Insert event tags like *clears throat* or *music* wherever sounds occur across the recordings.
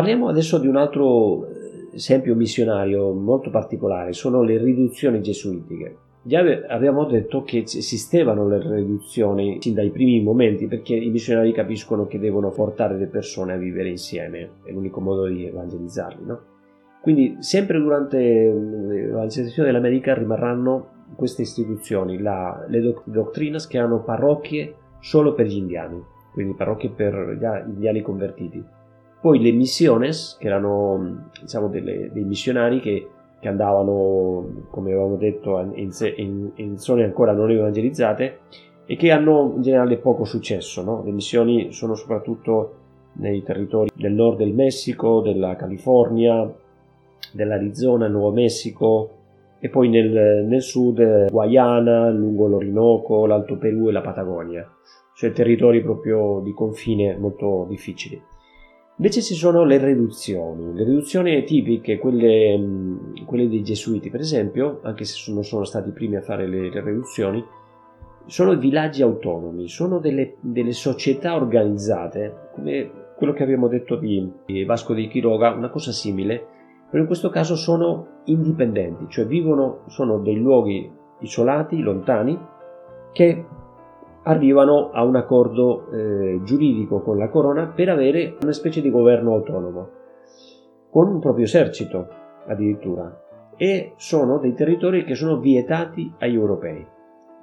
Parliamo adesso di un altro esempio missionario molto particolare, sono le riduzioni gesuitiche. Già abbiamo detto che esistevano le riduzioni sin dai primi momenti perché i missionari capiscono che devono portare le persone a vivere insieme, è l'unico modo di evangelizzarli. No? Quindi sempre durante l'evangelizzazione dell'America rimarranno queste istituzioni, la, le doc- doctrinas che hanno parrocchie solo per gli indiani, quindi parrocchie per gli indiani convertiti. Poi le missiones, che erano diciamo, delle, dei missionari che che andavano, come avevamo detto, in, in, in, zone ancora non evangelizzate e che hanno in generale poco successo. No? Le missioni sono soprattutto nei territori del nord del Messico, della California, dell'Arizona, Nuovo Messico e poi nel, nel sud Guayana, lungo l'Orinoco, l'Alto Perù e la Patagonia, cioè territori proprio di confine molto difficili. Invece ci sono le riduzioni, le riduzioni tipiche, quelle, mm, quelle dei gesuiti per esempio, anche se non sono stati i primi a fare le, le riduzioni, sono villaggi autonomi, sono delle, delle, società organizzate, come quello che abbiamo detto di, Vasco di Quiroga, una cosa simile, però in questo caso sono indipendenti, cioè vivono, sono dei luoghi isolati, lontani, che arrivano a un accordo eh, giuridico con la corona per avere una specie di governo autonomo, con un proprio esercito addirittura, e sono dei territori che sono vietati agli europei,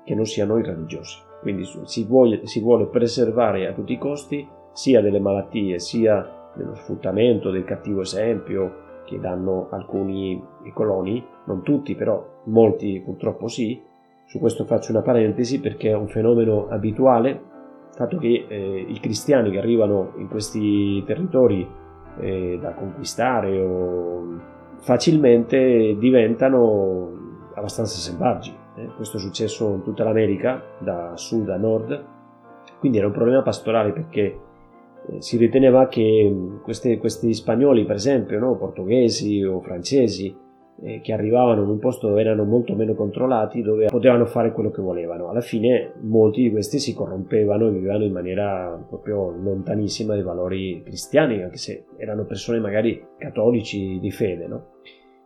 che non siano i religiosi. Quindi si vuole, si vuole preservare a tutti i costi sia delle malattie sia dello sfruttamento, del cattivo esempio che danno alcuni coloni, non tutti però molti purtroppo sì, su questo faccio una parentesi perché è un fenomeno abituale, dato che eh, i cristiani che arrivano in questi territori eh, da conquistare o facilmente diventano abbastanza selvaggi. Eh. Questo è successo in tutta l'America, da sud a nord, quindi era un problema pastorale perché eh, si riteneva che queste, questi spagnoli, per esempio, no, portoghesi o francesi, eh, che arrivavano in un posto dove erano molto meno controllati, dove potevano fare quello che volevano. Alla fine molti di questi si corrompevano e vivevano in maniera proprio lontanissima dai valori cristiani, anche se erano persone magari cattolici di fede. No?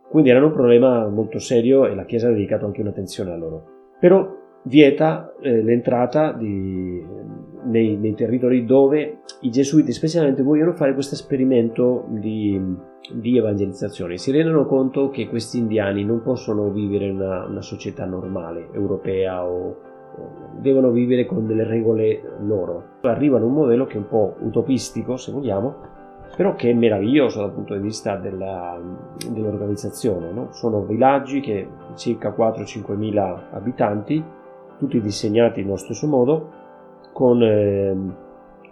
Quindi erano un problema molto serio e la Chiesa ha dedicato anche un'attenzione a loro. Però vieta eh, l'entrata di, nei, nei, territori dove i gesuiti specialmente vogliono fare questo esperimento di, di, evangelizzazione. Si rendono conto che questi indiani non possono vivere in una, una società normale, europea o, devono vivere con delle regole loro. Arrivano a un modello che è un po' utopistico, se vogliamo, però che è meraviglioso dal punto di vista della, dell'organizzazione. No? Sono villaggi che circa 4-5 mila abitanti, tutti disegnati nello stesso modo, con eh,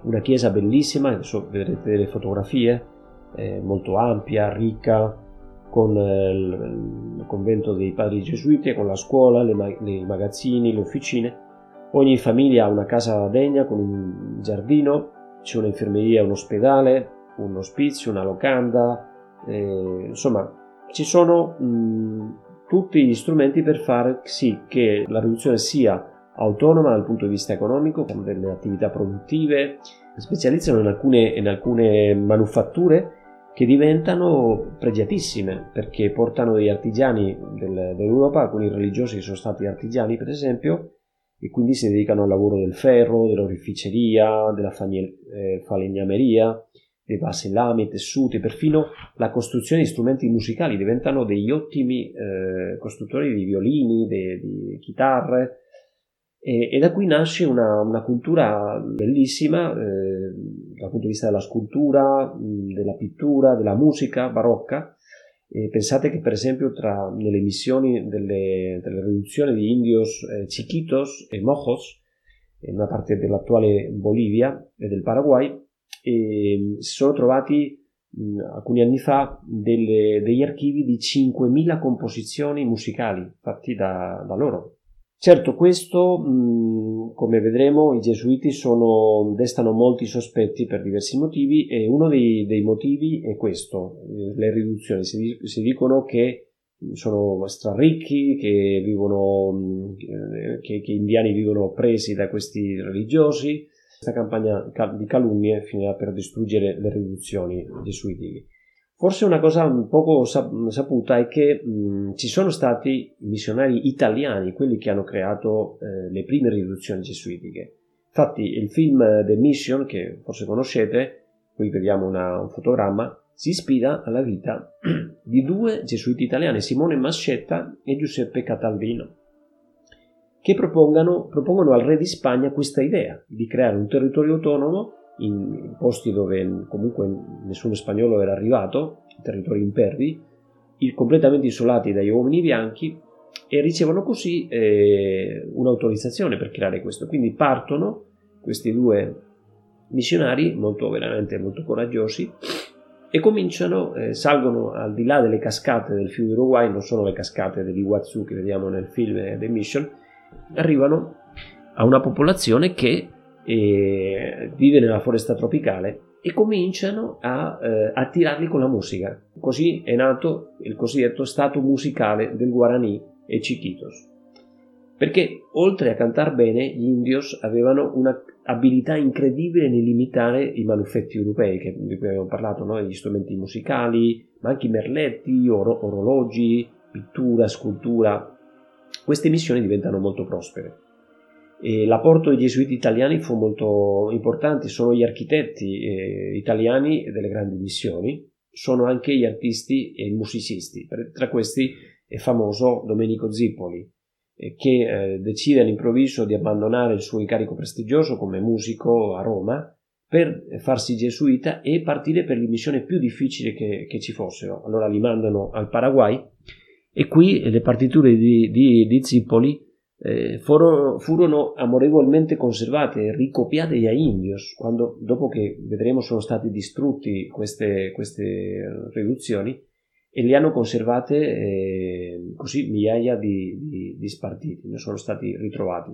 una chiesa bellissima, adesso vedrete delle fotografie, eh, molto ampia, ricca, con eh, il, convento dei padri gesuiti, con la scuola, le, i magazzini, le officine. Ogni famiglia ha una casa degna con un giardino, c'è un'infermeria, un ospedale, un ospizio, una locanda, eh, insomma ci sono mh, tutti gli strumenti per far sì che la riduzione sia autonoma dal punto di vista economico, con delle attività produttive, specializzano in alcune, in alcune manufatture che diventano pregiatissime perché portano degli artigiani del, dell'Europa, alcuni religiosi sono stati artigiani per esempio, e quindi si dedicano al lavoro del ferro, dell'orificeria, della eh, falegnameria, dei vasi lame, tessuti, perfino la costruzione di strumenti musicali, diventano degli ottimi eh, costruttori di violini, di chitarre, e, e, da qui nasce una, una cultura bellissima eh, dal punto di vista della scultura, della pittura, della musica barocca. E pensate che per esempio tra, nelle missioni delle, delle riduzioni di indios eh, chiquitos e mojos, in una parte dell'attuale Bolivia e del Paraguay, eh, si sono trovati mh, alcuni anni fa delle, degli archivi di 5.000 composizioni musicali fatti da, da loro Certo, questo, come vedremo, i gesuiti sono, destano molti sospetti per diversi motivi e uno dei, dei motivi è questo, eh, le riduzioni. Si, si, dicono che sono straricchi, che, vivono, che, che indiani vivono presi da questi religiosi Questa campagna di calunnie finirà per distruggere le riduzioni gesuitiche. Forse una cosa poco saputa è che mh, ci sono stati missionari italiani, quelli che hanno creato eh, le prime riduzioni gesuitiche. Infatti il film The Mission, che forse conoscete, qui vediamo una, un fotogramma, si ispira alla vita *clears throat* di due gesuiti italiani, Simone Mascetta e Giuseppe Cataldino, che propongono al re di Spagna questa idea di creare un territorio autonomo in posti dove comunque nessuno spagnolo era arrivato, territori impervi, completamente isolati dagli uomini bianchi e ricevono così eh, un'autorizzazione per creare questo. Quindi partono questi due missionari molto veramente molto coraggiosi e cominciano, eh, salgono al di là delle cascate del fiume Uruguay, non sono le cascate dell'Iguazú che vediamo nel film The Mission, arrivano a una popolazione che e vive nella foresta tropicale e cominciano a eh, attirarli con la musica. Così è nato il cosiddetto stato musicale del Guarani e Chiquitos. Perché oltre a cantare bene, gli indios avevano un'abilità incredibile nell'imitare i manufetti europei, che, di cui abbiamo parlato, no? gli strumenti musicali, ma anche i merletti, or- orologi, pittura, scultura. Queste missioni diventano molto prospere. L'apporto dei gesuiti italiani fu molto importante, sono gli architetti eh, italiani delle grandi missioni, sono anche gli artisti e i musicisti. Tra questi è famoso Domenico Zippoli, eh, che eh, decide all'improvviso di abbandonare il suo incarico prestigioso come musico a Roma per farsi gesuita e partire per l'immissione più difficile che, che ci fossero. Allora li mandano al Paraguay e qui le partiture di, di, di Zippoli eh, furono, furono, amorevolmente conservate e ricopiate da indios, quando, dopo che vedremo sono stati distrutti queste, queste riduzioni, e le hanno conservate eh, così migliaia di, di, di, spartiti, ne sono stati ritrovati.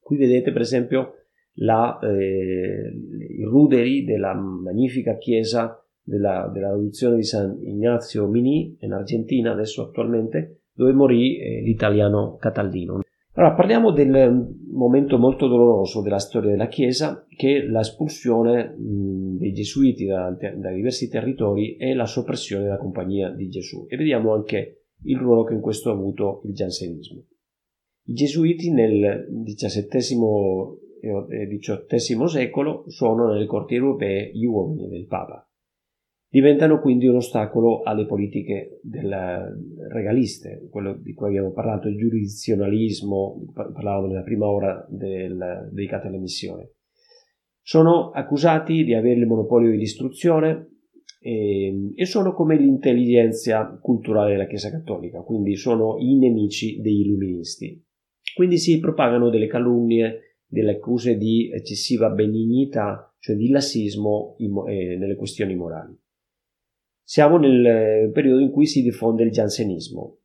Qui vedete per esempio la, eh, i ruderi della magnifica chiesa della, della riduzione di San Ignazio Mini in Argentina, adesso attualmente, dove morì eh, l'italiano Cataldino. Allora, parliamo del momento molto doloroso della storia della Chiesa, che è l'espulsione dei Gesuiti da, da, diversi territori e la soppressione della Compagnia di Gesù. E vediamo anche il ruolo che in questo ha avuto il giansenismo. I Gesuiti nel XVII e XVIII secolo sono nelle corti europee gli uomini del Papa diventano quindi un ostacolo alle politiche del regaliste, quello di cui abbiamo parlato, il giurisdizionalismo, parlavamo nella prima ora del, dedicata alla missione. Sono accusati di avere il monopolio dell'istruzione e, ehm, e sono come l'intelligenza culturale della Chiesa Cattolica, quindi sono i nemici degli illuministi. Quindi si propagano delle calunnie, delle accuse di eccessiva benignità, cioè di lassismo eh, nelle questioni morali. Siamo nel eh, periodo in cui si diffonde il giansenismo,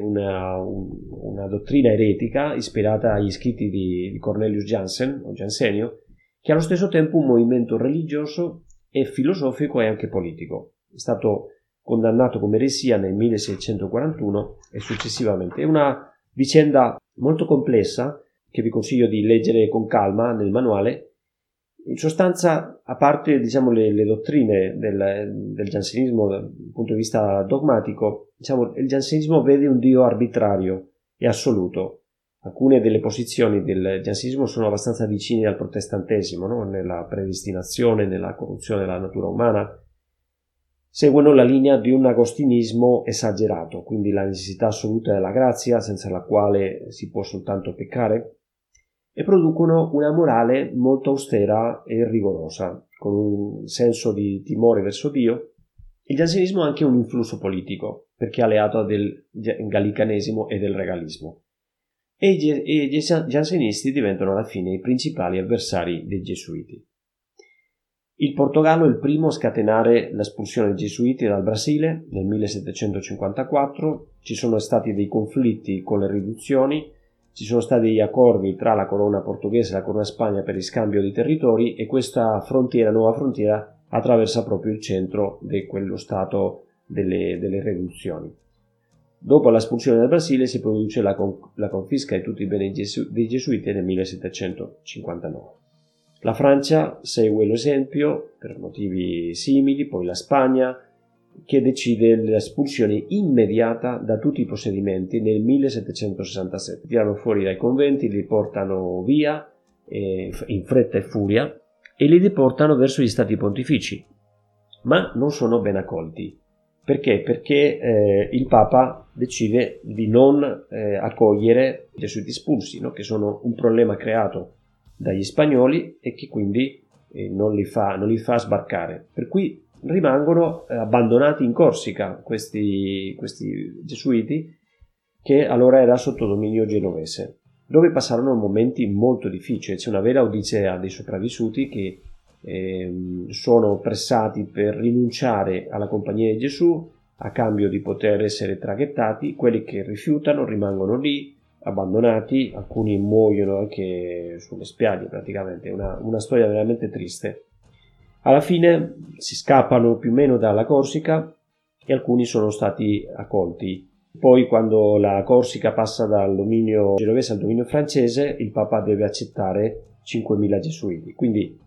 una, una dottrina eretica ispirata agli scritti di, Cornelius Jansen, o Jansenio, che allo stesso tempo un movimento religioso e filosofico e anche politico. È stato condannato come eresia nel 1641 e successivamente. È una vicenda molto complessa che vi consiglio di leggere con calma nel manuale in sostanza, a parte diciamo, le, le, dottrine del, del giansenismo dal punto di vista dogmatico, diciamo, il giansenismo vede un Dio arbitrario e assoluto. Alcune delle posizioni del giansenismo sono abbastanza vicine al protestantesimo, no? nella predestinazione, nella corruzione della natura umana. Seguono la linea di un agostinismo esagerato, quindi la necessità assoluta della grazia, senza la quale si può soltanto peccare, e producono una morale molto austera e rigorosa, con un senso di timore verso Dio. Il giansenismo ha anche un influsso politico, perché è alleato del gallicanesimo e del regalismo. E i giansenisti diventano alla fine i principali avversari dei gesuiti. Il Portogallo è il primo a scatenare l'espulsione dei gesuiti dal Brasile nel 1754, ci sono stati dei conflitti con le riduzioni, ci sono stati degli accordi tra la corona portoghese e la corona spagna per il scambio di territori e questa frontiera, nuova frontiera, attraversa proprio il centro di quello stato delle, delle riduzioni. Dopo l'espulsione del Brasile si produce la, con, la confisca di tutti i beni gesu, dei gesuiti nel 1759. La Francia segue l'esempio per motivi simili, poi la Spagna, che decide l'espulsione immediata da tutti i possedimenti nel 1767. Tirano fuori dai conventi, li portano via eh, in fretta e furia e li deportano verso gli stati pontifici, ma non sono ben accolti. Perché? Perché eh, il Papa decide di non eh, accogliere i gesuiti espulsi, no? che sono un problema creato dagli spagnoli e che quindi eh, non, li fa, non, li fa, sbarcare. Per cui rimangono eh, abbandonati in Corsica questi, questi gesuiti che allora era sotto dominio genovese, dove passarono momenti molto difficili. C'è una vera odissea dei sopravvissuti che eh, sono pressati per rinunciare alla compagnia di Gesù a cambio di poter essere traghettati, quelli che rifiutano rimangono lì abbandonati, alcuni muoiono anche sulle spiagge praticamente, una, una storia veramente triste. Alla fine si scappano più o meno dalla Corsica e alcuni sono stati accolti. Poi quando la Corsica passa dal dominio genovese al dominio francese, il Papa deve accettare 5.000 gesuiti. Quindi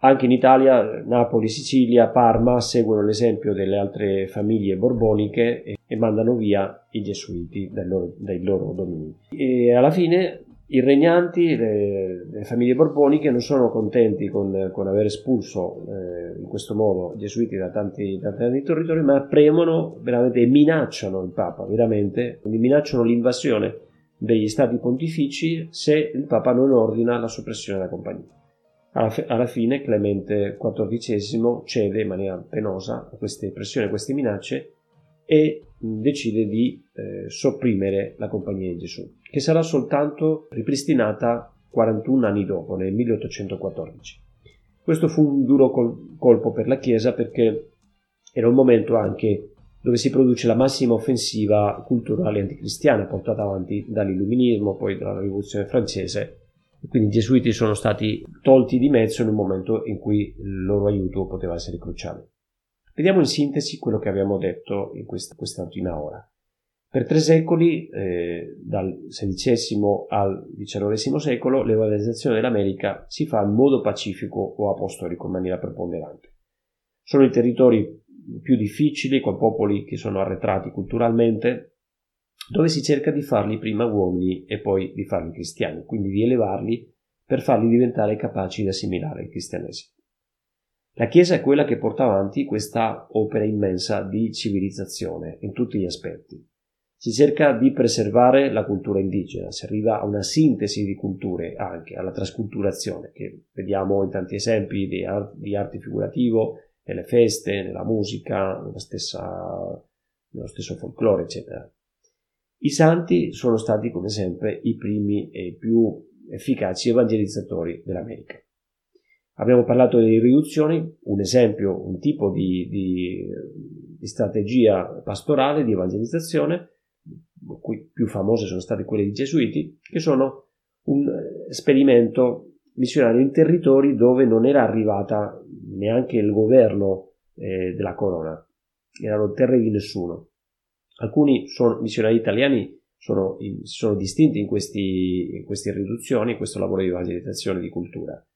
anche in Italia, Napoli, Sicilia, Parma seguono l'esempio delle altre famiglie borboniche e, mandano via i gesuiti dai loro, dai loro domini. E alla fine i regnanti, le, le, famiglie borboniche, non sono contenti con, con aver espulso eh, in questo modo i gesuiti da tanti, da tanti territori, ma premono veramente e minacciano il Papa, veramente, quindi minacciano l'invasione degli stati pontifici se il Papa non ordina la soppressione della compagnia. Alla, alla fine Clemente XIV cede in maniera penosa a queste pressioni, a queste minacce e decide di eh, sopprimere la Compagnia di Gesù, che sarà soltanto ripristinata 41 anni dopo, nel 1814. Questo fu un duro col- colpo per la Chiesa perché era un momento anche dove si produce la massima offensiva culturale anticristiana portata avanti dall'illuminismo, poi dalla rivoluzione francese quindi i gesuiti sono stati tolti di mezzo in un momento in cui il loro aiuto poteva essere cruciale. Vediamo in sintesi quello che abbiamo detto in questa, quest'ultima ora. Per tre secoli, eh, dal XVI al XIX secolo, l'evangelizzazione dell'America si fa in modo pacifico o apostolico in maniera preponderante. Sono i territori più difficili, con popoli che sono arretrati culturalmente, dove si cerca di farli prima uomini e poi di farli cristiani, quindi di elevarli per farli diventare capaci di assimilare il cristianesimo. La Chiesa è quella che porta avanti questa opera immensa di civilizzazione in tutti gli aspetti. Si cerca di preservare la cultura indigena, si arriva a una sintesi di culture anche, alla trasculturazione, che vediamo in tanti esempi di, art- di arte figurativo, nelle feste, nella musica, nella stessa, nello stesso folklore, eccetera. I santi sono stati, come sempre, i primi e più efficaci evangelizzatori dell'America. Abbiamo parlato delle riduzioni, un esempio, un tipo di, di, di strategia pastorale, di evangelizzazione, cui più famose sono state quelle dei Gesuiti, che sono un esperimento missionario in territori dove non era arrivata neanche il governo eh, della corona, erano terre di nessuno. Alcuni sono, missionari italiani sono, in, sono distinti in, questi, in queste riduzioni, in questo lavoro di evangelizzazione di cultura.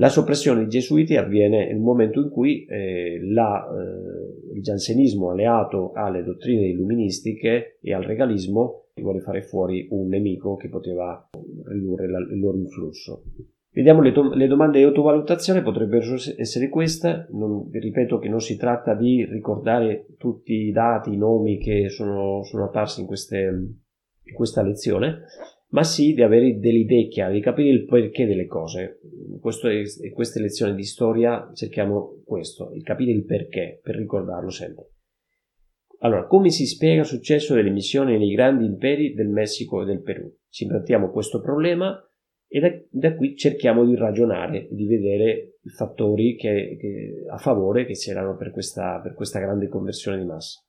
La soppressione dei gesuiti avviene nel momento in cui eh, la, eh, il giansenismo alleato alle dottrine illuministiche e al regalismo vuole fare fuori un nemico che poteva ridurre la, il loro influsso. Vediamo le, to- le, domande di autovalutazione, potrebbero essere queste, non, ripeto che non si tratta di ricordare tutti i dati, i nomi che sono, sono apparsi in, queste, in, questa lezione, ma sì di avere delle idee chiare, di capire il perché delle cose. In, queste lezioni di storia cerchiamo questo, il capire il perché, per ricordarlo sempre. Allora, come si spiega il successo delle missioni nei grandi imperi del Messico e del Perù? Ci impiantiamo questo problema e da, da, qui cerchiamo di ragionare, di vedere i fattori che, che, a favore che c'erano per questa, per questa grande conversione di massa.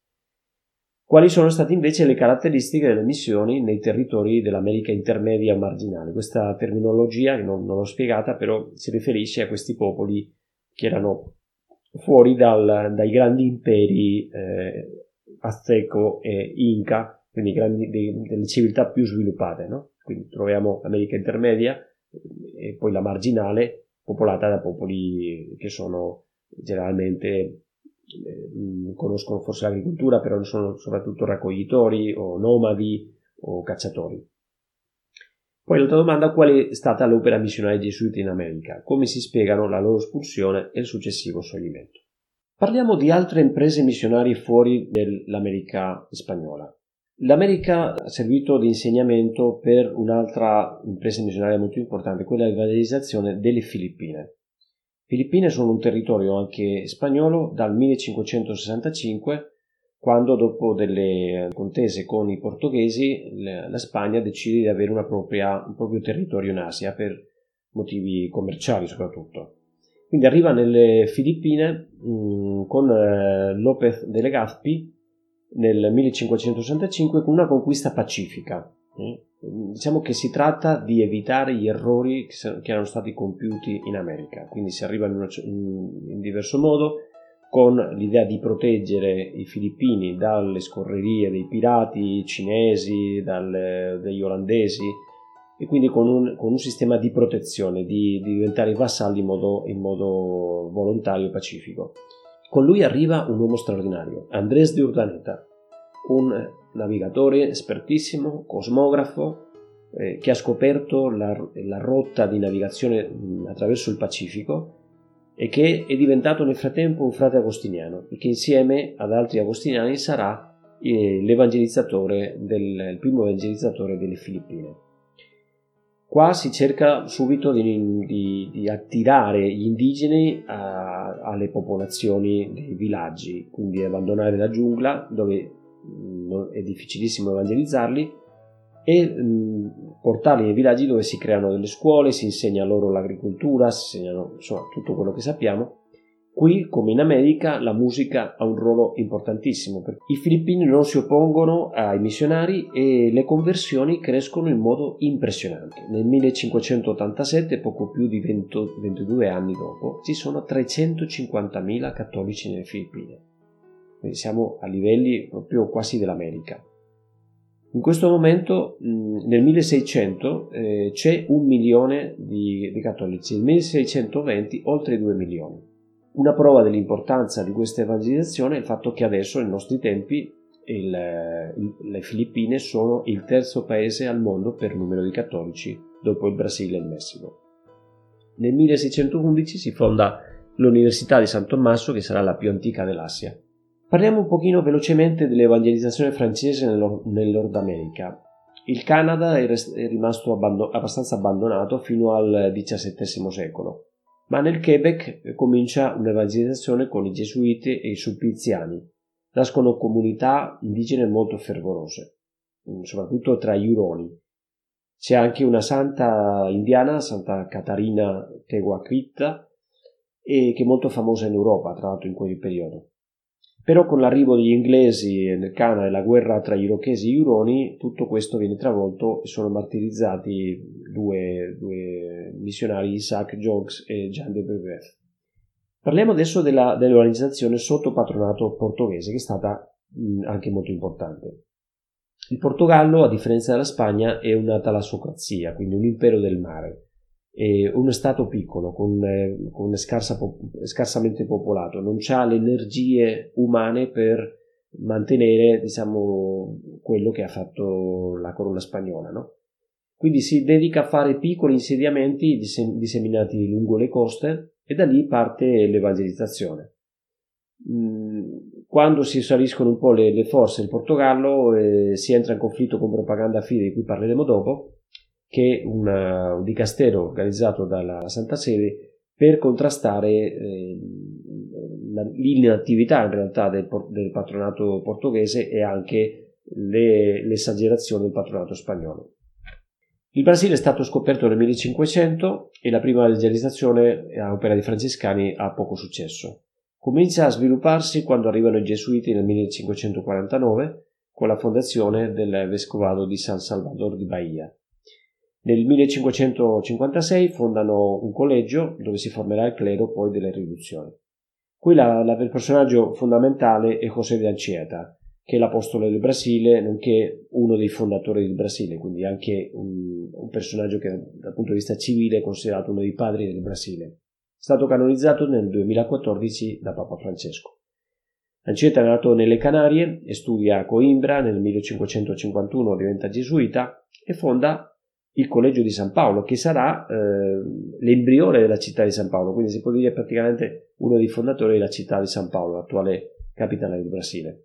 Quali sono state invece le caratteristiche delle missioni nei territori dell'America intermedia marginale? Questa terminologia, che non, non l'ho spiegata, però si riferisce a questi popoli che erano fuori dal, dai grandi imperi eh, azteco e inca, quindi grandi, dei, delle civiltà più sviluppate, no? quindi troviamo l'America intermedia e poi la marginale popolata da popoli che sono generalmente eh, conoscono forse l'agricoltura, però sono soprattutto raccoglitori o nomadi o cacciatori. Poi l'altra domanda, qual è stata l'opera missionaria gesuita in America? Come si spiegano la loro espulsione e il successivo scioglimento? Parliamo di altre imprese missionarie fuori dell'America spagnola. L'America ha servito di insegnamento per un'altra impresa missionaria molto importante, quella di evangelizzazione delle Filippine. Filippine sono un territorio anche spagnolo dal 1565 quando dopo delle contese con i portoghesi la Spagna decide di avere propria, un proprio territorio in Asia per motivi commerciali soprattutto. Quindi arriva nelle Filippine mh, mm, con eh, López de Legazpi nel 1565 con una conquista pacifica. Eh? Diciamo che si tratta di evitare gli errori che erano stati compiuti in America, quindi si arriva in, una, in, in diverso modo, con l'idea di proteggere i filippini dalle scorrerie dei pirati cinesi, dal, degli olandesi e quindi con un, con un, sistema di protezione, di, di diventare vassalli in modo, in modo, volontario e pacifico. Con lui arriva un uomo straordinario, Andrés de Urdaneta, un navigatore espertissimo, cosmografo, eh, che ha scoperto la, la rotta di navigazione attraverso il Pacifico e che è diventato nel frattempo un frate agostiniano e che insieme ad altri agostiniani sarà eh, l'evangelizzatore del, il primo evangelizzatore delle Filippine. Qua si cerca subito di, di, di attirare gli indigeni a, alle popolazioni dei villaggi, quindi abbandonare la giungla dove mh, è difficilissimo evangelizzarli e mh, portarli nei villaggi dove si creano delle scuole, si insegna loro l'agricoltura, si insegnano insomma tutto quello che sappiamo. Qui, come in America, la musica ha un ruolo importantissimo i filippini non si oppongono ai missionari e le conversioni crescono in modo impressionante. Nel 1587, poco più di 20, 22 anni dopo, ci sono 350.000 cattolici nelle Filippine. Quindi siamo a livelli proprio quasi dell'America. In questo momento, nel 1600, eh, c'è un milione di, di, cattolici, nel 1620 oltre 2 milioni. Una prova dell'importanza di questa evangelizzazione è il fatto che adesso, nei nostri tempi, il, il, le Filippine sono il terzo paese al mondo per numero di cattolici, dopo il Brasile e il Messico. Nel 1611 si fonda l'Università di San Tommaso, che sarà la più antica dell'Asia. Parliamo un pochino velocemente dell'evangelizzazione francese nel, nel Nord America. Il Canada è, rimasto abbandon- abbastanza abbandonato fino al XVII secolo, ma nel Quebec comincia un'evangelizzazione con i gesuiti e i sulpiziani. Nascono comunità indigene molto fervorose, mm, soprattutto tra gli Uroni. C'è anche una santa indiana, Santa Catarina Teguacritta, che è molto famosa in Europa, tra l'altro in quel periodo. Però con l'arrivo degli inglesi nel Cana e la guerra tra irochesi e Uroni, tutto questo viene travolto e sono martirizzati due, due missionari, Isaac Jogues e Jean de Brebeuf. Parliamo adesso della, dell'organizzazione sotto patronato portoghese, che è stata mh, anche molto importante. Il Portogallo, a differenza della Spagna, è una talassocrazia, quindi un impero del mare è uno stato piccolo, con, eh, con scarsa, scarsamente popolato, non ha le energie umane per mantenere diciamo, quello che ha fatto la corona spagnola. No? Quindi si dedica a fare piccoli insediamenti disseminati lungo le coste e da lì parte l'evangelizzazione. Mm, quando si saliscono un po' le, le forze in Portogallo eh, si entra in conflitto con propaganda fide di cui parleremo dopo che una, un dicastero organizzato dalla Santa Sede per contrastare eh, l'inattività in realtà del, del, patronato portoghese e anche le, l'esagerazione del patronato spagnolo. Il Brasile è stato scoperto nel 1500 e la prima evangelizzazione a opera di francescani ha poco successo. Comincia a svilupparsi quando arrivano i gesuiti nel 1549 con la fondazione del vescovado di San Salvador di Bahia. Nel 1556 fondano un collegio dove si formerà il clero poi delle riduzioni. Qui la, la, il personaggio fondamentale è José de Anchieta, che è l'apostolo del Brasile, nonché uno dei fondatori del Brasile, quindi anche un, un personaggio che dal punto di vista civile è considerato uno dei padri del Brasile. È stato canonizzato nel 2014 da Papa Francesco. Anceta è nato nelle Canarie e studia a Coimbra, nel 1551 diventa gesuita e fonda il Collegio di San Paolo, che sarà eh, l'embrione della città di San Paolo, quindi si può dire praticamente uno dei fondatori della città di San Paolo, l'attuale capitale del Brasile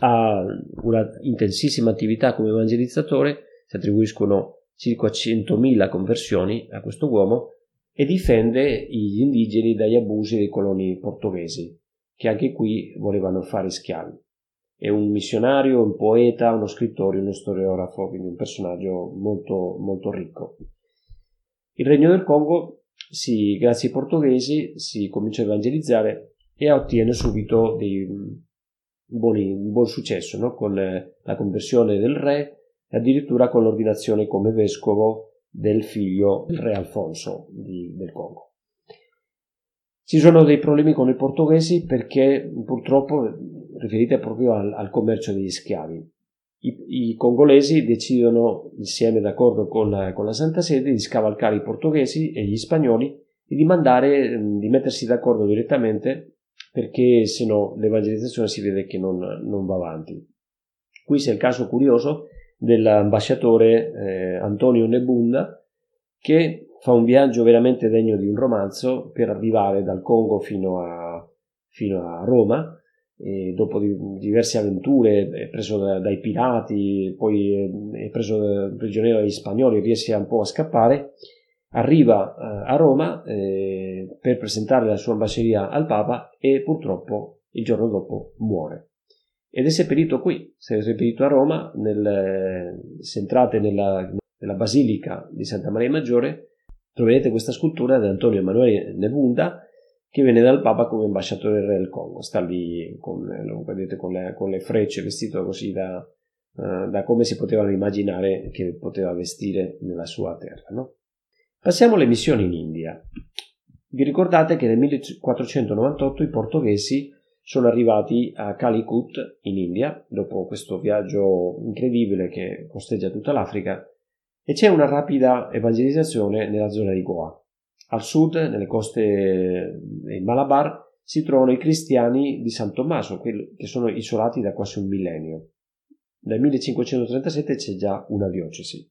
ha una intensissima attività come evangelizzatore, si attribuiscono circa 100.000 conversioni a questo uomo e difende gli indigeni dagli abusi dei coloni portoghesi, che anche qui volevano fare schiavi. È un missionario, un poeta, uno scrittore, uno storiografo, quindi un personaggio molto, molto ricco. Il regno del Congo, si, grazie ai portoghesi, si comincia a evangelizzare e ottiene subito dei, buoni, un buon successo no? con eh, la conversione del re e addirittura con l'ordinazione come vescovo del figlio del re Alfonso di, del Congo. Ci sono dei problemi con i portoghesi perché purtroppo riferite proprio al, al commercio degli schiavi. I, I, congolesi decidono, insieme d'accordo con la, con la Santa Sede, di scavalcare i portoghesi e gli spagnoli e di mandare, di mettersi d'accordo direttamente perché se no l'evangelizzazione si vede che non, non va avanti. Qui c'è il caso curioso dell'ambasciatore eh, Antonio Nebunda che fa un viaggio veramente degno di un romanzo per arrivare dal Congo fino a, fino a Roma dopo di, diverse avventure è preso da, dai pirati poi è, preso prigioniero dagli spagnoli riesce un po' a scappare arriva eh, a Roma eh, per presentare la sua ambasceria al Papa e purtroppo il giorno dopo muore. Ed è seppellito qui, è seppellito a Roma, nel, se entrate nella, nella, Basilica di Santa Maria Maggiore, troverete questa scultura di Antonio Emanuele Nebunda che viene dal Papa come ambasciatore del Congo. Sta lì con, vedete, con, le, con le frecce, vestito così da, uh, da come si potevano immaginare che poteva vestire nella sua terra. No? Passiamo alle missioni in India. Vi ricordate che nel 1498 i portoghesi sono arrivati a Calicut in India, dopo questo viaggio incredibile che costeggia tutta l'Africa, e c'è una rapida evangelizzazione nella zona di Goa. Al sud, nelle coste del Malabar, si trovano i cristiani di San Tommaso, che sono isolati da quasi un millennio. Dal 1537 c'è già una diocesi.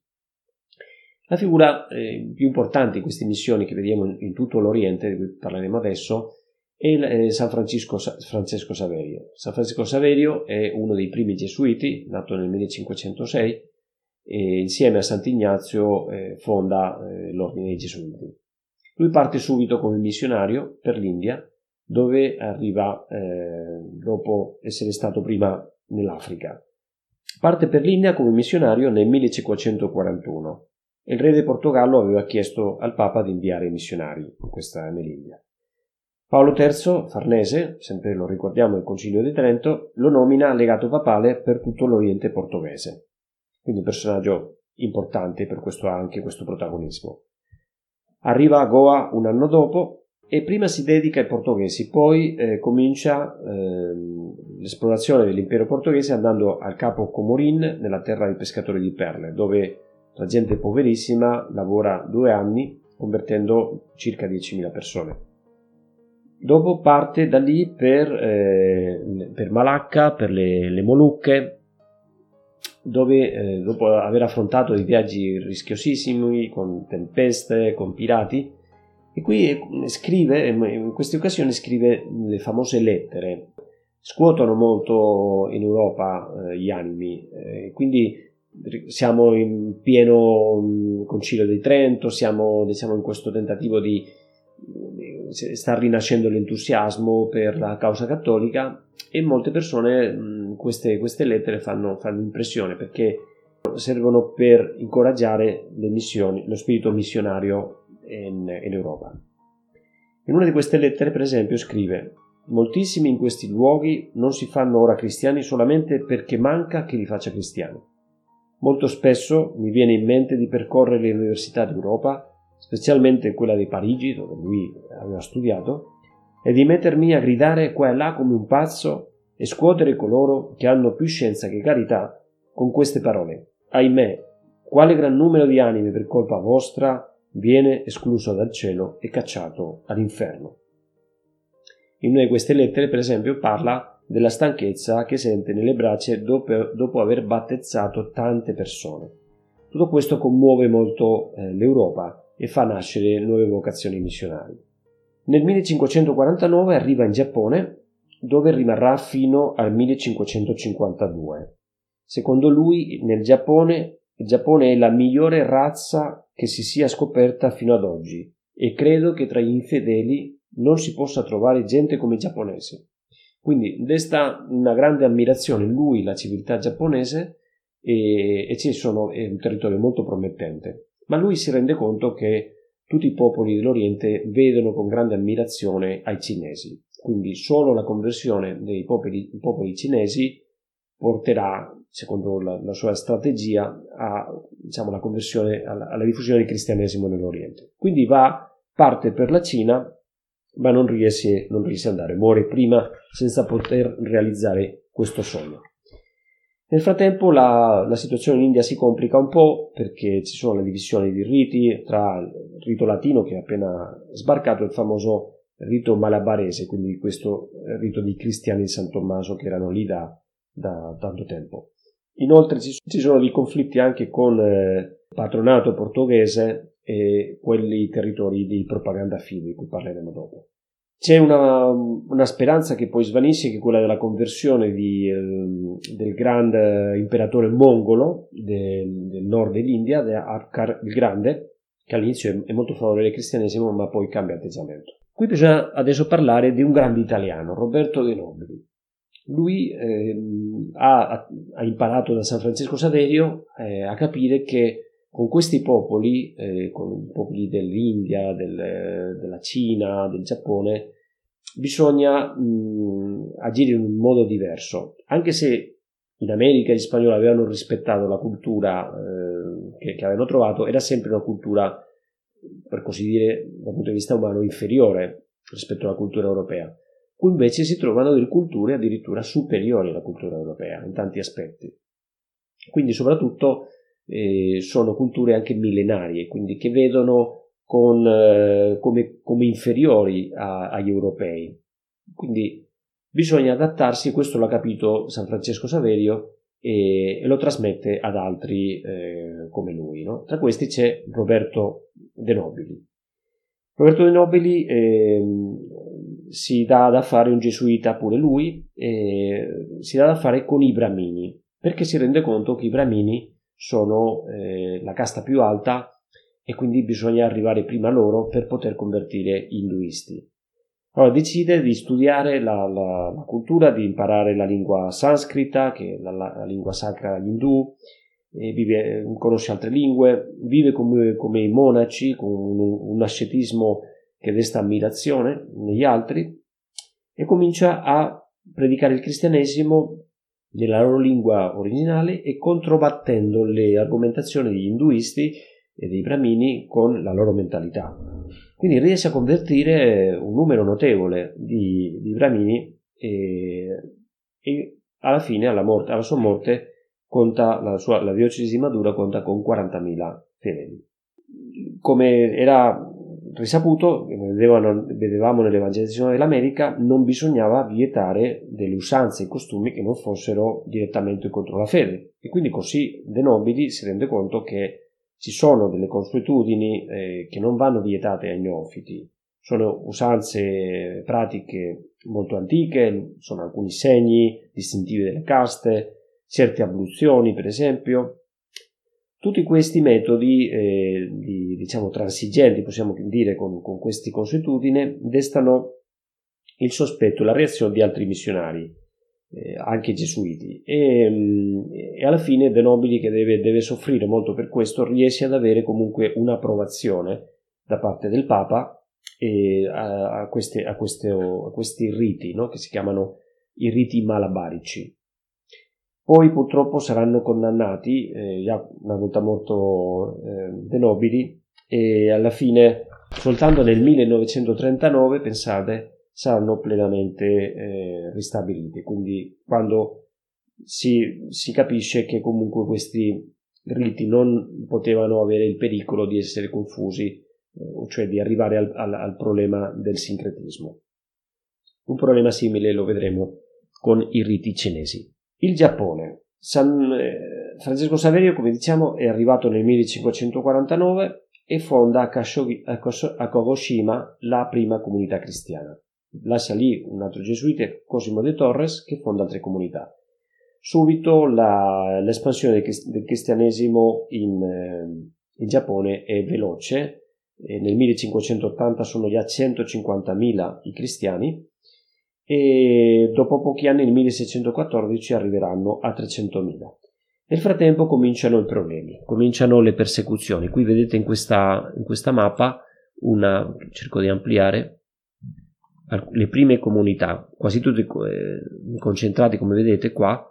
La figura eh, più importante in queste missioni che vediamo in, in tutto l'Oriente, di cui parleremo adesso, è il, eh, San Francisco, Francesco Saverio. San Francesco Saverio è uno dei primi gesuiti, nato nel 1506, e insieme a Sant'Ignazio eh, fonda eh, l'ordine dei gesuiti. Lui parte subito come missionario per l'India, dove arriva eh, dopo essere stato prima nell'Africa. Parte per l'India come missionario nel 1541 il re di Portogallo aveva chiesto al Papa di inviare missionari in questa, nell'India. Paolo III, Farnese, sempre lo ricordiamo il Concilio di Trento, lo nomina legato papale per tutto l'Oriente portoghese. Quindi un personaggio importante per questo anche questo protagonismo. Arriva a Goa un anno dopo e prima si dedica ai portoghesi, poi eh, comincia eh, l'esplorazione dell'impero portoghese andando al capo Comorin, nella terra dei pescatori di perle, dove la gente poverissima lavora due anni convertendo circa 10.000 persone. Dopo parte da lì per, eh, per Malacca, per le, le Molucche, dove eh, dopo aver affrontato dei viaggi rischiosissimi con tempeste, con pirati, e qui scrive, in queste occasioni scrive le famose lettere. Scuotono molto in Europa eh, gli animi, eh, quindi siamo in pieno mm, concilio di Trento, siamo diciamo, in questo tentativo di sta rinascendo l'entusiasmo per la causa cattolica e molte persone mm, queste, queste lettere fanno, fanno, impressione perché servono per incoraggiare le missioni, lo spirito missionario in, in Europa. In una di queste lettere, per esempio, scrive Moltissimi in questi luoghi non si fanno ora cristiani solamente perché manca chi li faccia cristiani Molto spesso mi viene in mente di percorrere le università d'Europa, specialmente quella di Parigi, dove lui aveva studiato, e di mettermi a gridare qua e là come un pazzo e scuotere coloro che hanno più scienza che carità con queste parole. Ahimè, quale gran numero di anime per colpa vostra viene escluso dal cielo e cacciato all'inferno. In una di queste lettere, per esempio, parla della stanchezza che sente nelle braccia dopo, dopo aver battezzato tante persone. Tutto questo commuove molto eh, l'Europa e fa nascere nuove vocazioni missionarie. Nel 1549 arriva in Giappone, dove rimarrà fino al 1552. Secondo lui, nel Giappone, il Giappone è la migliore razza che si sia scoperta fino ad oggi e credo che tra gli infedeli non si possa trovare gente come i giapponesi. Quindi desta una grande ammirazione lui la civiltà giapponese e, e ci sono, è un territorio molto promettente. Ma lui si rende conto che tutti i popoli dell'Oriente vedono con grande ammirazione ai cinesi. Quindi solo la conversione dei popoli, popoli cinesi porterà, secondo la, la, sua strategia, a, diciamo, alla, alla diffusione del cristianesimo nell'Oriente. Quindi va, parte per la Cina, ma non riesce, non riesce ad andare, muore prima senza poter realizzare questo sogno. Nel frattempo la, la, situazione in India si complica un po' perché ci sono le divisioni di riti tra il rito latino che è appena sbarcato e il famoso rito malabarese, quindi questo rito di cristiani di San Tommaso che erano lì da, da tanto tempo. Inoltre ci, ci sono dei conflitti anche con eh, il patronato portoghese e quelli territori di propaganda fide di cui parleremo dopo. C'è una, una, speranza che poi svanisce, che è quella della conversione di, eh, del grande imperatore mongolo del, del nord dell'India, Akkar il Grande, che all'inizio è, è molto favorevole al cristianesimo, ma poi cambia atteggiamento. Qui bisogna adesso parlare di un grande italiano, Roberto De Nobili. Lui eh, ha, ha, imparato da San Francesco Saverio eh, a capire che con questi popoli, eh, con i popoli dell'India, del, della Cina, del Giappone, bisogna mh, agire in un modo diverso, anche se in America gli spagnoli avevano rispettato la cultura eh, che, che, avevano trovato, era sempre una cultura, per così dire, dal punto di vista umano, inferiore rispetto alla cultura europea. Qui invece si trovano delle culture addirittura superiori alla cultura europea in tanti aspetti. Quindi soprattutto eh, sono culture anche millenarie, quindi che vedono con, eh, come, come, inferiori a, agli europei. Quindi bisogna adattarsi, questo l'ha capito San Francesco Saverio e, e lo trasmette ad altri eh, come lui. No? Tra questi c'è Roberto De Nobili. Roberto De Nobili ehm, si dà da fare un gesuita pure lui, si dà da fare con i bramini, perché si rende conto che i bramini sono eh, la casta più alta e quindi bisogna arrivare prima loro per poter convertire induisti. Allora decide di studiare la, la, la cultura, di imparare la lingua sanscrita, che è la, la lingua sacra agli indù, conosce altre lingue, vive come, come i monaci, con un, un ascetismo che desta ammirazione negli altri e comincia a predicare il cristianesimo nella loro lingua originale e controbattendo le argomentazioni degli induisti e dei bramini con la loro mentalità. Quindi riesce a convertire un numero notevole di, di bramini e, e, alla fine, alla, morte, alla sua morte, conta la, sua, la diocesi di Madura conta con 40.000 fedeli. Come era risaputo, vedevano, vedevamo nell'evangelizzazione dell'America, non bisognava vietare delle usanze e costumi che non fossero direttamente contro la fede. E quindi così De Nobili si rende conto che ci sono delle consuetudini eh, che non vanno vietate ai neofiti. Sono usanze pratiche molto antiche, sono alcuni segni distintivi delle caste, certe abluzioni per esempio, tutti questi metodi, eh, di, diciamo, transigenti, possiamo dire, con, con queste consuetudini, destano il sospetto e la reazione di altri missionari, eh, anche gesuiti. E, mm, e, alla fine De Nobili, che deve, deve, soffrire molto per questo, riesce ad avere comunque un'approvazione da parte del Papa eh, a, a, queste, a, queste, a, questi riti, no? che si chiamano i riti malabarici. Poi purtroppo saranno condannati, eh, già una volta morto eh, De Nobili, e alla fine, soltanto nel 1939, pensate, saranno plenamente eh, ristabiliti. Quindi quando si, si capisce che comunque questi riti non potevano avere il pericolo di essere confusi, eh, cioè di arrivare al, al, al problema del sincretismo. Un problema simile lo vedremo con i riti cinesi. Il Giappone. San, eh, Francesco Saverio, come diciamo, è arrivato nel 1549 e fonda a, Kashogi, a, a Kagoshima la prima comunità cristiana. Lascia lì un altro gesuite, Cosimo de Torres, che fonda altre comunità. Subito la, l'espansione del cristianesimo in, eh, in Giappone è veloce, e nel 1580 sono già 150.000 i cristiani e dopo pochi anni, nel 1614, arriveranno a 300.000. Nel frattempo cominciano i problemi, cominciano le persecuzioni. Qui vedete in questa, in questa mappa una, cerco di ampliare, le prime comunità, quasi tutte eh, concentrate come vedete qua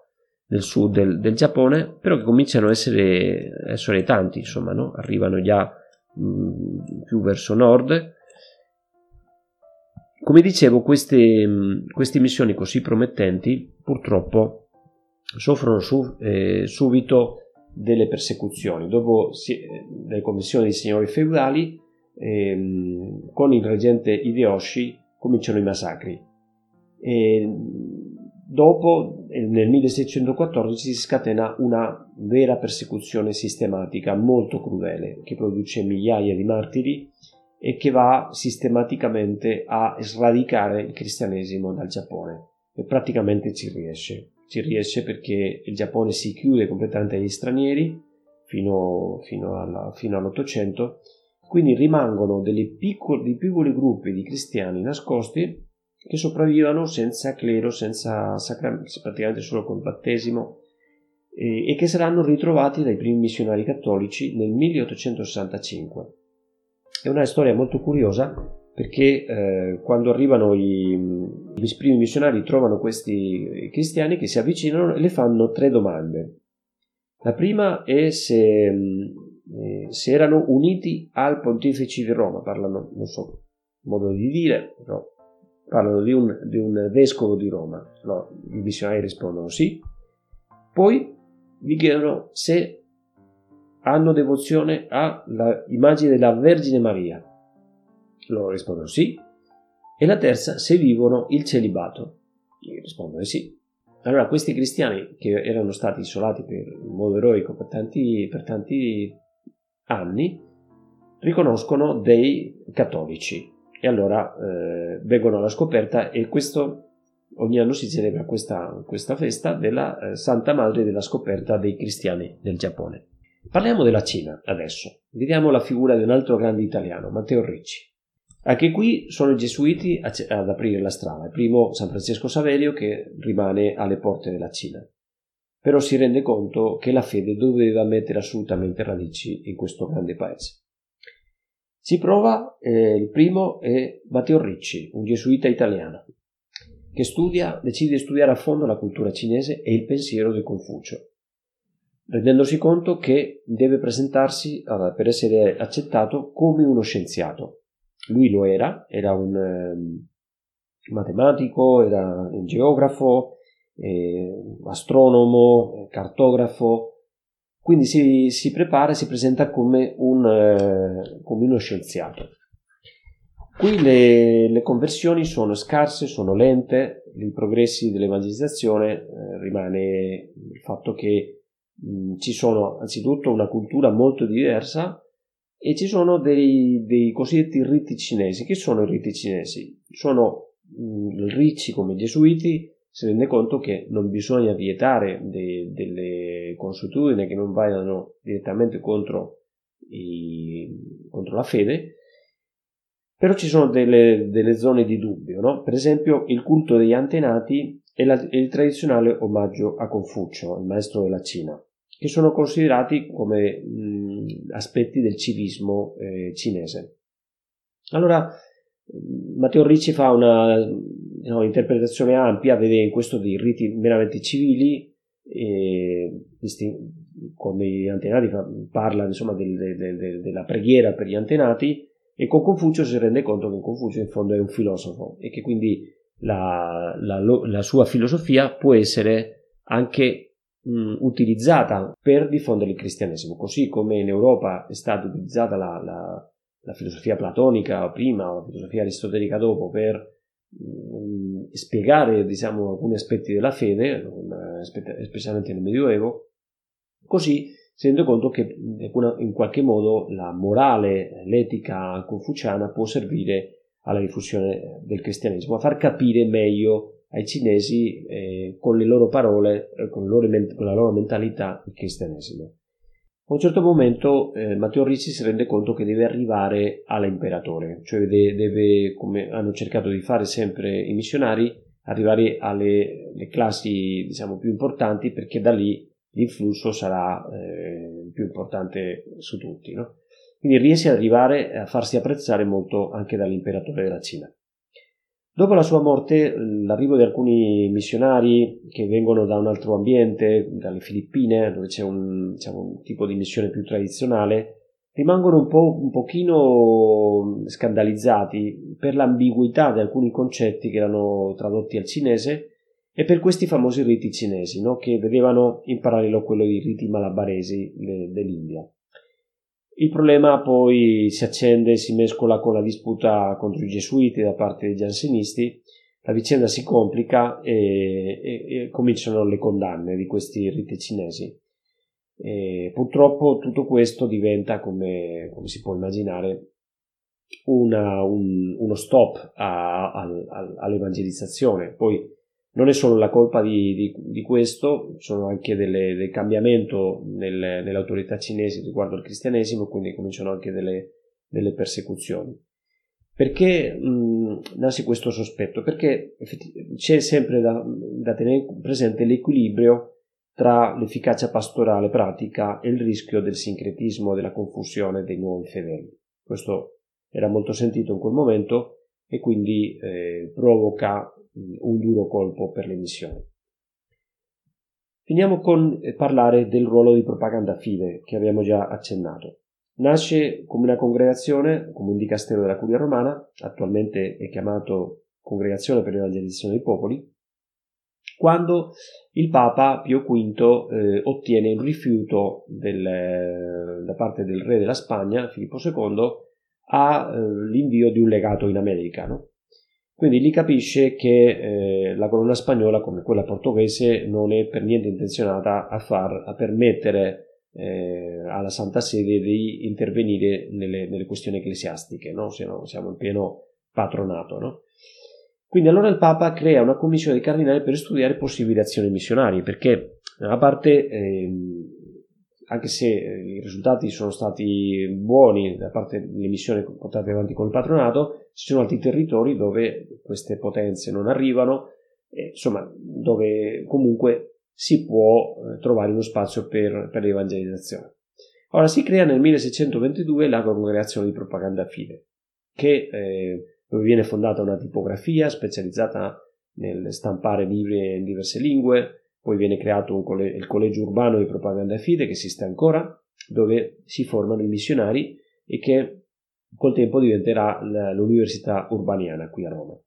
nel sud del, del, Giappone, però che cominciano a essere, essere tanti, insomma, no? arrivano già mh, più verso nord. Come dicevo, queste, mh, queste missioni così promettenti purtroppo soffrono su, eh, subito delle persecuzioni. Dopo si, eh, le commissioni di signori feudali, ehm, con il reggente Hideyoshi cominciano i massacri. E dopo, nel 1614, si scatena una vera persecuzione sistematica molto crudele che produce migliaia di martiri e che va sistematicamente a sradicare il cristianesimo dal Giappone e praticamente ci riesce. Ci riesce perché il Giappone si chiude completamente agli stranieri fino, fino, alla, fino all'Ottocento quindi rimangono dei piccoli, piccoli gruppi di cristiani nascosti che sopravvivono senza clero, senza sacramento, praticamente solo col battesimo, e, e che saranno ritrovati dai primi missionari cattolici nel 1865. È una storia molto curiosa perché eh, quando arrivano i, i, primi missionari trovano questi cristiani che si avvicinano e le fanno tre domande. La prima è se eh, se erano uniti al pontefice di Roma, parlano, non so, modo di dire, però parlano di un, di un vescovo di Roma. No, I missionari rispondono sì. Poi vi chiedono se hanno devozione all'immagine della Vergine Maria. Loro rispondono sì. E la terza, se vivono il celibato. Rispondono sì. Allora, questi cristiani che erano stati isolati per, in modo eroico per tanti, per tanti anni riconoscono dei cattolici e allora eh, vengono alla scoperta e questo ogni anno si celebra questa, questa festa della eh, Santa Madre della scoperta dei cristiani del Giappone. Parliamo della Cina adesso. Vediamo la figura di un altro grande italiano, Matteo Ricci. Anche qui sono i gesuiti ad aprire la strada. Il primo San Francesco Saverio che rimane alle porte della Cina però si rende conto che la fede doveva mettere assolutamente radici in questo grande paese. Si prova, eh, il primo è Matteo Ricci, un gesuita italiano, che studia, decide di studiare a fondo la cultura cinese e il pensiero di Confucio, rendendosi conto che deve presentarsi per essere accettato come uno scienziato. Lui lo era, era un eh, matematico, era un geografo, eh, astronomo, cartografo, quindi si, si, prepara e si presenta come, un, eh, come uno scienziato. Qui le, le, conversioni sono scarse, sono lente, i progressi dell'evangelizzazione eh, rimane il fatto che ci sono anzitutto una cultura molto diversa e ci sono dei, dei cosiddetti riti cinesi. Che sono i riti cinesi? Sono mh, ricci come i gesuiti, si rende conto che non bisogna vietare de, delle consuetudini che non vadano direttamente contro, i, contro, la fede, però ci sono delle, delle zone di dubbio, no? per esempio il culto degli antenati e il tradizionale omaggio a Confucio, il maestro della Cina, che sono considerati come mh, aspetti del civismo eh, cinese. Allora, Matteo Ricci fa una no, interpretazione ampia, vede in questo dei riti meramente civili, e, con gli antenati parla insomma del, del, del, della preghiera per gli antenati E con Confucio si rende conto che Confucio in fondo è un filosofo e che quindi la, la, la sua filosofia può essere anche mh, utilizzata per diffondere il cristianesimo, così come in Europa è stata utilizzata la, la, la filosofia platonica prima o la filosofia aristotelica dopo per mh, spiegare diciamo, alcuni aspetti della fede, specialmente nel Medioevo, così si rende conto che in qualche modo la morale, l'etica confuciana può servire alla diffusione del cristianesimo, a far capire meglio ai cinesi eh, con le loro parole, eh, con, loro, con, la loro mentalità il cristianesimo. A un certo momento eh, Matteo Ricci si rende conto che deve arrivare all'imperatore, cioè deve, deve, come hanno cercato di fare sempre i missionari, arrivare alle classi diciamo, più importanti perché da lì l'influsso sarà eh, più importante su tutti. No? Quindi riesce ad arrivare a farsi apprezzare molto anche dall'imperatore della Cina. Dopo la sua morte, l'arrivo di alcuni missionari che vengono da un altro ambiente, dalle Filippine, dove c'è un, diciamo, un tipo di missione più tradizionale, rimangono un, po', un pochino scandalizzati per l'ambiguità di alcuni concetti che erano tradotti al cinese e per questi famosi riti cinesi, no? che vedevano in parallelo quello dei riti malabaresi de, dell'India. Il problema poi si accende e si mescola con la disputa contro i gesuiti da parte dei giansenisti, la vicenda si complica e, e, e cominciano le condanne di questi riti cinesi. E purtroppo tutto questo diventa, come, come si può immaginare, una, un, uno stop a, a, a, all'evangelizzazione. Poi non è solo la colpa di, di, di questo, sono anche delle, del cambiamento nel, nelle autorità cinesi riguardo al cristianesimo, quindi cominciano anche delle, delle persecuzioni. Perché mh, nasce questo sospetto? Perché c'è sempre da, da tenere presente l'equilibrio tra l'efficacia pastorale pratica e il rischio del sincretismo, della confusione dei nuovi fedeli. Questo era molto sentito in quel momento e quindi eh, provoca un duro colpo per le missioni. Finiamo con eh, parlare del ruolo di propaganda fide che abbiamo già accennato. Nasce come una congregazione, come un dicastero della Curia Romana, attualmente è chiamato Congregazione per l'Evangelizzazione dei Popoli, quando il Papa Pio V eh, ottiene un rifiuto del, eh, da parte del re della Spagna, Filippo II, all'invio eh, di un legato in America. No? Quindi lì capisce che eh, la corona spagnola, come quella portoghese, non è per niente intenzionata a, far, a permettere eh, alla Santa Sede di intervenire nelle, nelle questioni ecclesiastiche, no? siamo, siamo in pieno patronato. No? Quindi allora il Papa crea una commissione di cardinali per studiare possibili azioni missionarie, perché una parte eh, anche se eh, i risultati sono stati buoni da parte delle missioni portate avanti con il patronato, ci sono altri territori dove queste potenze non arrivano, eh, insomma, dove comunque si può eh, trovare uno spazio per, per l'evangelizzazione. Ora si crea nel 1622 la congregazione di propaganda fide, che, eh, dove viene fondata una tipografia specializzata nel stampare libri in diverse lingue, poi viene creato coll- il collegio urbano di propaganda fide che esiste ancora, dove si formano i missionari e che col tempo diventerà l'università urbaniana qui a Roma.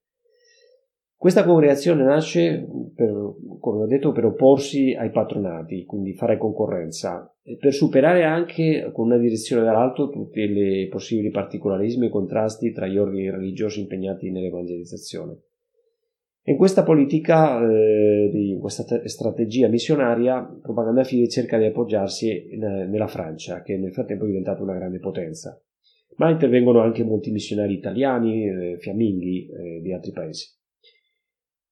Questa congregazione nasce, per, come ho detto, per opporsi ai patronati, quindi fare concorrenza, per superare anche con una direzione dall'alto tutti i possibili particolarismi e contrasti tra gli ordini religiosi impegnati nell'evangelizzazione. In questa politica, eh, di questa strategia missionaria, Propaganda Fide cerca di appoggiarsi in, nella Francia, che nel frattempo è diventata una grande potenza. Ma intervengono anche molti missionari italiani, eh, fiamminghi eh, di altri paesi.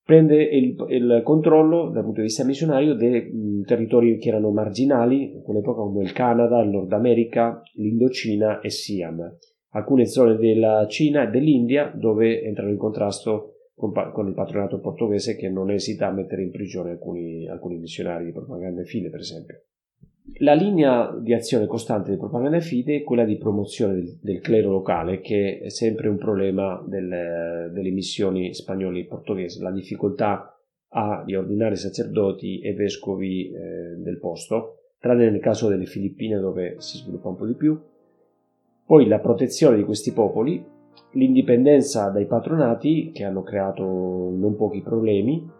Prende il, il, controllo dal punto di vista missionario dei territori che erano marginali, in quell'epoca come il Canada, il Nord America, l'Indocina e Siam, alcune zone della Cina e dell'India dove entrano in contrasto con, il patronato portoghese che non esita a mettere in prigione alcuni, alcuni missionari di propaganda e fide, per esempio. La linea di azione costante di propaganda fide è quella di promozione del, del clero locale, che è sempre un problema del, delle missioni spagnole e portoghesi, la difficoltà a, di ordinare sacerdoti e vescovi eh, del posto, tranne nel caso delle Filippine dove si sviluppa un po' di più, Poi la protezione di questi popoli, l'indipendenza dai patronati che hanno creato non pochi problemi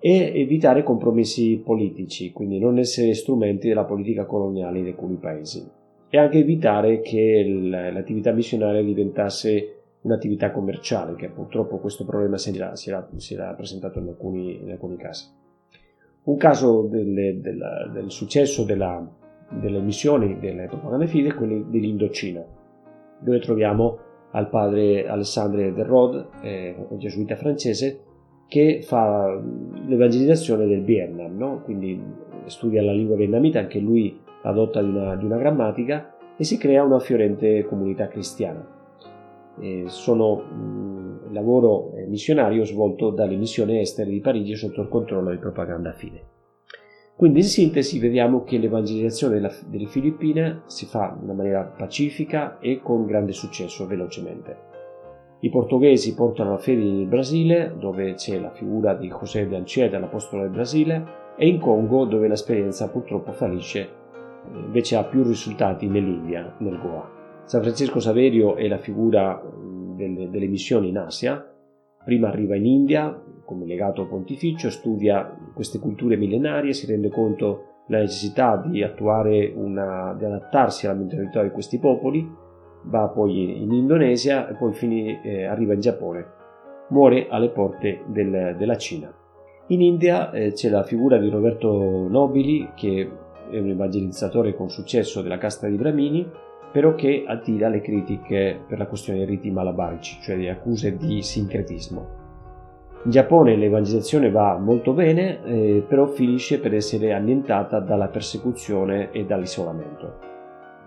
e evitare compromessi politici, quindi non essere strumenti della politica coloniale in alcuni paesi e anche evitare che l'attività missionaria diventasse un'attività commerciale, che purtroppo questo problema si era, si era, si era presentato in alcuni, in alcuni, casi. Un caso delle, della, del successo della, delle missioni delle propagande fide è quello dell'Indocina, dove troviamo al padre Alessandre de Rode, eh, un gesuita francese, che fa l'evangelizzazione del Vietnam, no? quindi studia la lingua vietnamita, anche lui adotta di una, di una grammatica e si crea una fiorente comunità cristiana eh, sono il lavoro missionario svolto dalle missioni estere di Parigi sotto il controllo di propaganda fine. Quindi in sintesi vediamo che l'evangelizzazione delle Filippine si fa in una maniera pacifica e con grande successo velocemente. I portoghesi portano la fede nel Brasile, dove c'è la figura di José de Anchieta, l'apostolo del Brasile, e in Congo, dove l'esperienza purtroppo fallisce, eh, invece ha più risultati nell'India, nel Goa. San Francesco Saverio è la figura delle, delle missioni in Asia, prima arriva in India come legato pontificio, studia queste culture millenarie, si rende conto della necessità di, una, di adattarsi alla mentalità di questi popoli, va poi in Indonesia e poi finì, eh, arriva in Giappone, muore alle porte del, della Cina. In India eh, c'è la figura di Roberto Nobili, che è un evangelizzatore con successo della casta di Bramini, però che attira le critiche per la questione dei riti malabarici, cioè le accuse di sincretismo. In Giappone l'evangelizzazione va molto bene, eh, però finisce per essere annientata dalla persecuzione e dall'isolamento.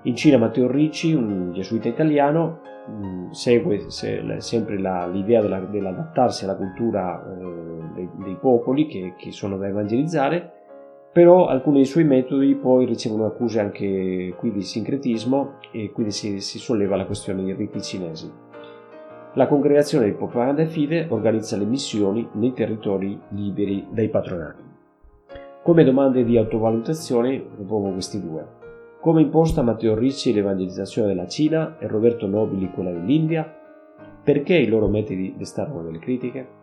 In Cina Matteo Ricci, un gesuita italiano, mm, segue se, sempre la, l'idea della, dell'adattarsi alla cultura eh, dei, dei, popoli che, che sono da evangelizzare però alcuni dei suoi metodi poi ricevono accuse anche qui di sincretismo e quindi si, si solleva la questione dei riti cinesi. La congregazione di Propaganda e Fide organizza le missioni nei territori liberi dai patronati. Come domande di autovalutazione propongo questi due. Come imposta Matteo Ricci l'evangelizzazione della Cina e Roberto Nobili quella dell'India? Perché i loro metodi destarono delle critiche?